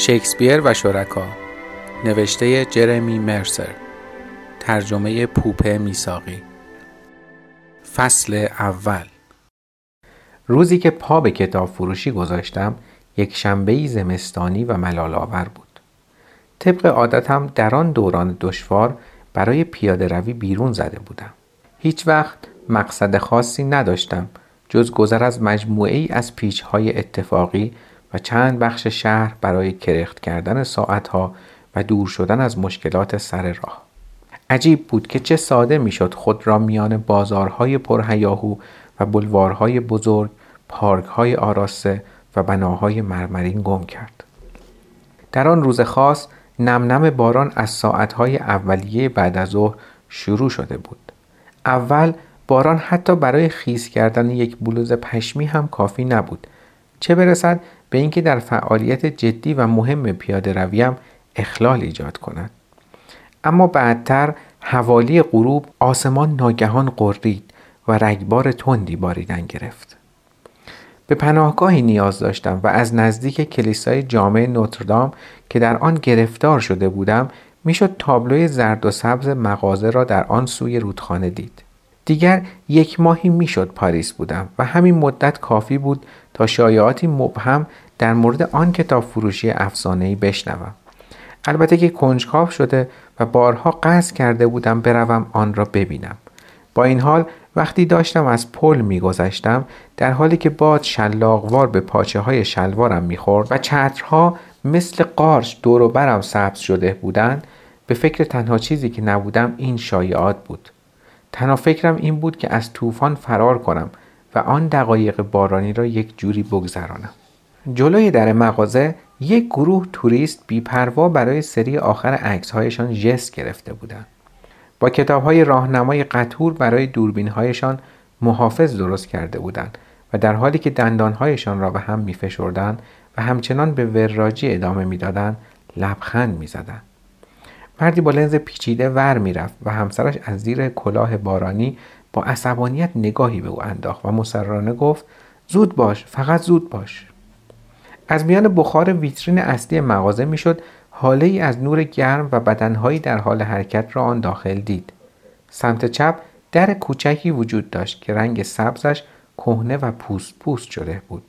شکسپیر و شرکا. نوشته جرمی مرسر. ترجمه پوپه میساقی فصل اول. روزی که پا به کتاب فروشی گذاشتم یک شنبه زمستانی و ملال آور بود. طبق عادتم در آن دوران دشوار برای پیاده روی بیرون زده بودم. هیچ وقت مقصد خاصی نداشتم جز گذر از مجموعه ای از پیچ های اتفاقی و چند بخش شهر برای کرخت کردن ساعتها و دور شدن از مشکلات سر راه. عجیب بود که چه ساده می‌شد خود را میان بازارهای پرهیاهو و بلوارهای بزرگ پارکهای آراسته و بناهای مرمرین گم کرد. در آن روز خاص نم نم باران از ساعتهای اولیه بعد از ظهر شروع شده بود. اول باران حتی برای خیز کردن یک بلوز پشمی هم کافی نبود. چه برسد؟ به اینکه در فعالیت جدی و مهم پیاده رویم اخلال ایجاد کند. اما بعدتر حوالی غروب آسمان ناگهان قرید و رگبار تندی باریدن گرفت. به پناهگاهی نیاز داشتم و از نزدیک کلیسای جامع نوتردام که در آن گرفتار شده بودم می‌شد تابلوی زرد و سبز مغازه را در آن سوی رودخانه دید. دیگر یک ماهی می‌شد پاریس بودم و همین مدت کافی بود تا شایعاتی مبهم در مورد آن کتاب فروشی ای بشنوم. البته که کنجکاو شده و بارها قصد کرده بودم بروم آن را ببینم. با این حال وقتی داشتم از پل میگذشتم در حالی که باد شلاقوار به پاچه های شلوارم می‌خورد و چترها مثل قارش دور و برم سبز شده بودند به فکر تنها چیزی که نبودم این شایعات بود. تنها فکرم این بود که از طوفان فرار کنم و آن دقایق بارانی را یک جوری بگذرانم. جلوی در مغازه یک گروه توریست بیپروا برای سری آخر عکسهایشان جست گرفته بودند. با کتاب های راهنمای قطور برای دوربین هایشان محافظ درست کرده بودند و در حالی که دندانهایشان را به هم میفشردند و همچنان به وراجی ادامه می‌دادند لبخند می‌زدند. مردی با لنز پیچیده ور می‌رفت و همسرش از زیر کلاه بارانی با عصبانیت نگاهی به او انداخت و مسررانه گفت زود باش فقط زود باش. از میان بخار ویترین اصلی مغازه می‌شد حاله ای از نور گرم و بدنهایی در حال حرکت را آن داخل دید. سمت چپ در کوچکی وجود داشت که رنگ سبزش کهنه و پوست پوست شده بود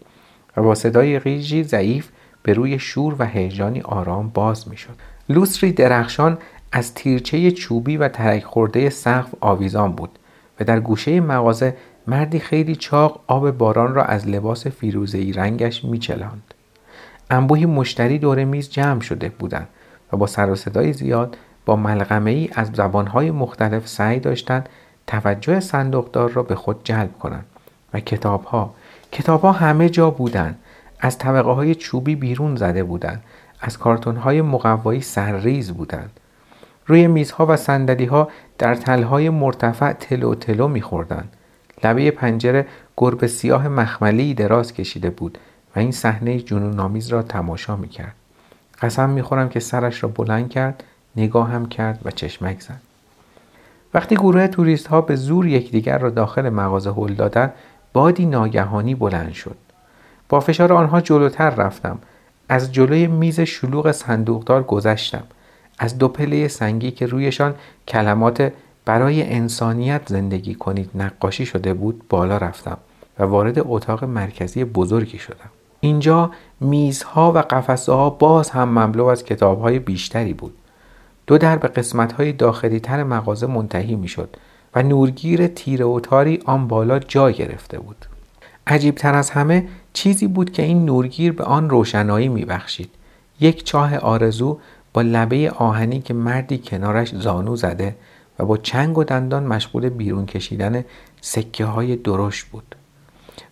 و با صدای غیژی ضعیف به روی شور و هیجانی آرام باز می‌شد. لوسری درخشان از تیرچه چوبی و ترک خورده سقف آویزان بود و در گوشه مغازه مردی خیلی چاق آب باران را از لباس فیروزه‌ای رنگش میچلاند. انبوهی مشتری دور میز جمع شده بودند و با سر و صدای زیاد با ملغمه ای از زبانهای مختلف سعی داشتند توجه صندوقدار را به خود جلب کنند و کتابها کتابها همه جا بودند. از طبقه های چوبی بیرون زده بودند از کارتون های مقوایی سرریز بودند. روی میزها و سندلی ها در تلهای مرتفع تلو تلو میخوردند. لبه پنجره گربه سیاه مخملی دراز کشیده بود و این صحنه جنون آمیز را تماشا می‌کرد. قسم می‌خورم که سرش را بلند کرد نگاه هم کرد و چشمک زد. وقتی گروه توریست ها به زور یکدیگر را داخل مغازه هل دادند بادی ناگهانی بلند شد. با فشار آنها جلوتر رفتم. از جلوی میز شلوغ صندوقدار گذشتم. از دو پله سنگی که رویشان کلمات برای انسانیت زندگی کنید نقاشی شده بود بالا رفتم و وارد اتاق مرکزی بزرگی شدم. اینجا میزها و قفسه ها باز هم مملو از کتاب های بیشتری بود. دو در به قسمت های داخلی تر مغازه منتهی می شد و نورگیر تیر اوتاری آن بالا جا گرفته بود. عجیب تر از همه چیزی بود که این نورگیر به آن روشنایی می بخشید. یک چاه آرزو با لبه آهنی که مردی کنارش زانو زده و با چنگ و دندان مشغول بیرون کشیدن سکه های درشت بود.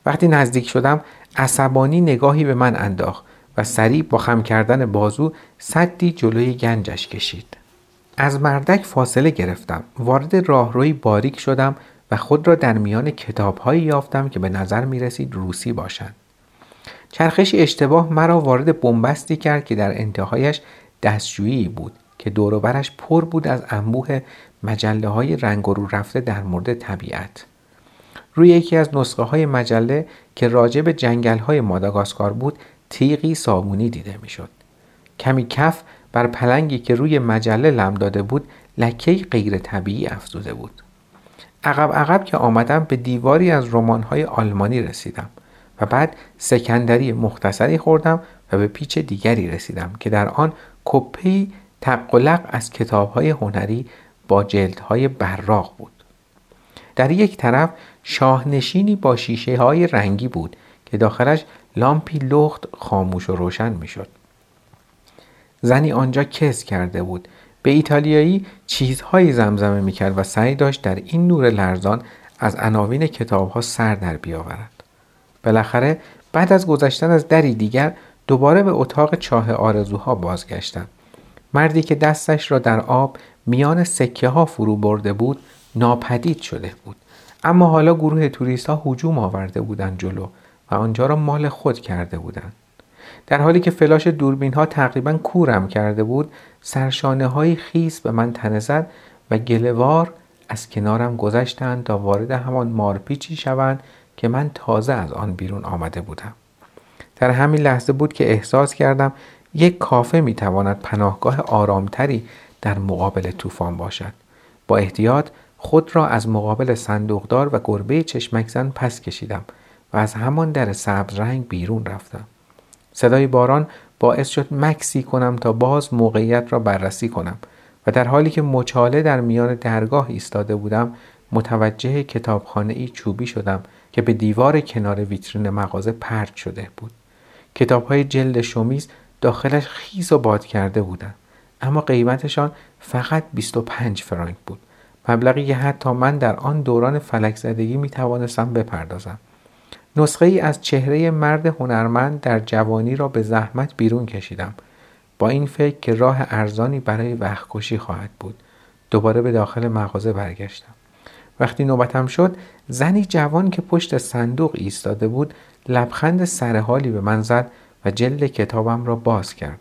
وقتی نزدیک شدم عصبانی نگاهی به من انداخت و سریع با خم کردن بازو صدی جلوی گنجش کشید. از مردک فاصله گرفتم. وارد راهروی باریک شدم و خود را در میان کتابهایی یافتم که به نظر می رسید روسی باشند. چرخشی اشتباه مرا وارد بنبستی کرد که در انتهایش دستشویی بود که دوروبرش پر بود از انبوه مجله های رنگ رو رفته در مورد طبیعت. روی یکی از نسخه های مجله که راجع به جنگل های ماداگاسکار بود تیغی صابونی دیده می‌شد. کمی کف بر پلنگی که روی مجله لم داده بود لکه غیر طبیعی افزوده بود عقب عقب که آمدم به دیواری از رمان‌های آلمانی رسیدم و بعد سکندری مختصری خوردم و به پیچ دیگری رسیدم که در آن کپی تقلق از کتابهای هنری با جلدهای براق بود. در یک طرف شاهنشینی با شیشه های رنگی بود که داخلش لامپی لخت خاموش و روشن می‌شد. زنی آنجا کس کرده بود. به ایتالیایی چیزهایی زمزمه می‌کرد و سعی داشت در این نور لرزان از عناوین کتابها سر در بیاورد. بالاخره بعد از گذشتن از دری دیگر دوباره به اتاق چاه آرزوها بازگشتم مردی که دستش را در آب میان سکه ها فرو برده بود ناپدید شده بود. اما حالا گروه توریست ها هجوم آورده بودند جلو و آنجا را مال خود کرده بودند. در حالی که فلاش دوربین ها تقریبا کورم کرده بود سرشانه های خیس به من تنه زد و گلوار از کنارم گذشتند تا وارد همان مارپیچی شوند که من تازه از آن بیرون آمده بودم. در همین لحظه بود که احساس کردم یک کافه می‌تواند پناهگاه آرامتری در مقابل طوفان باشد. با احتیاط خود را از مقابل صندوقدار و گربه چشمک زن پس کشیدم و از همان در سبز رنگ بیرون رفتم. صدای باران باعث شد مکسی کنم تا باز موقعیت را بررسی کنم و در حالی که مچاله در میان درگاه ایستاده بودم متوجه کتابخانه ای چوبی شدم که به دیوار کنار ویترین مغازه پرت شده بود. کتاب های جلد شمیز داخلش خیس و باد کرده بودند اما قیمتشان فقط 25 فرانک بود. مبلغی که حتی من در آن دوران فلک زدگی می توانستم بپردازم. نسخه ای از چهره مرد هنرمند در جوانی را به زحمت بیرون کشیدم. با این فکر که راه ارزانی برای وقت خواهد بود دوباره به داخل مغازه برگشتم. وقتی نوبتم شد زنی جوان که پشت صندوق ایستاده بود لبخند سرحالی به من زد و جلد کتابم را باز کرد.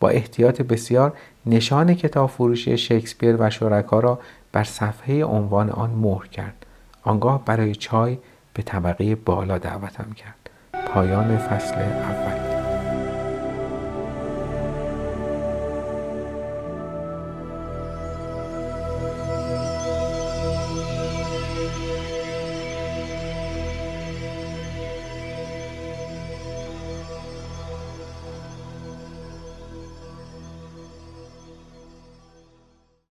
با احتیاط بسیار نشان کتاب فروشی شکسپیر و شرکا را بر صفحه عنوان آن مهر کرد. آنگاه برای چای به طبقه بالا دعوتم کرد. پایان فصل اول.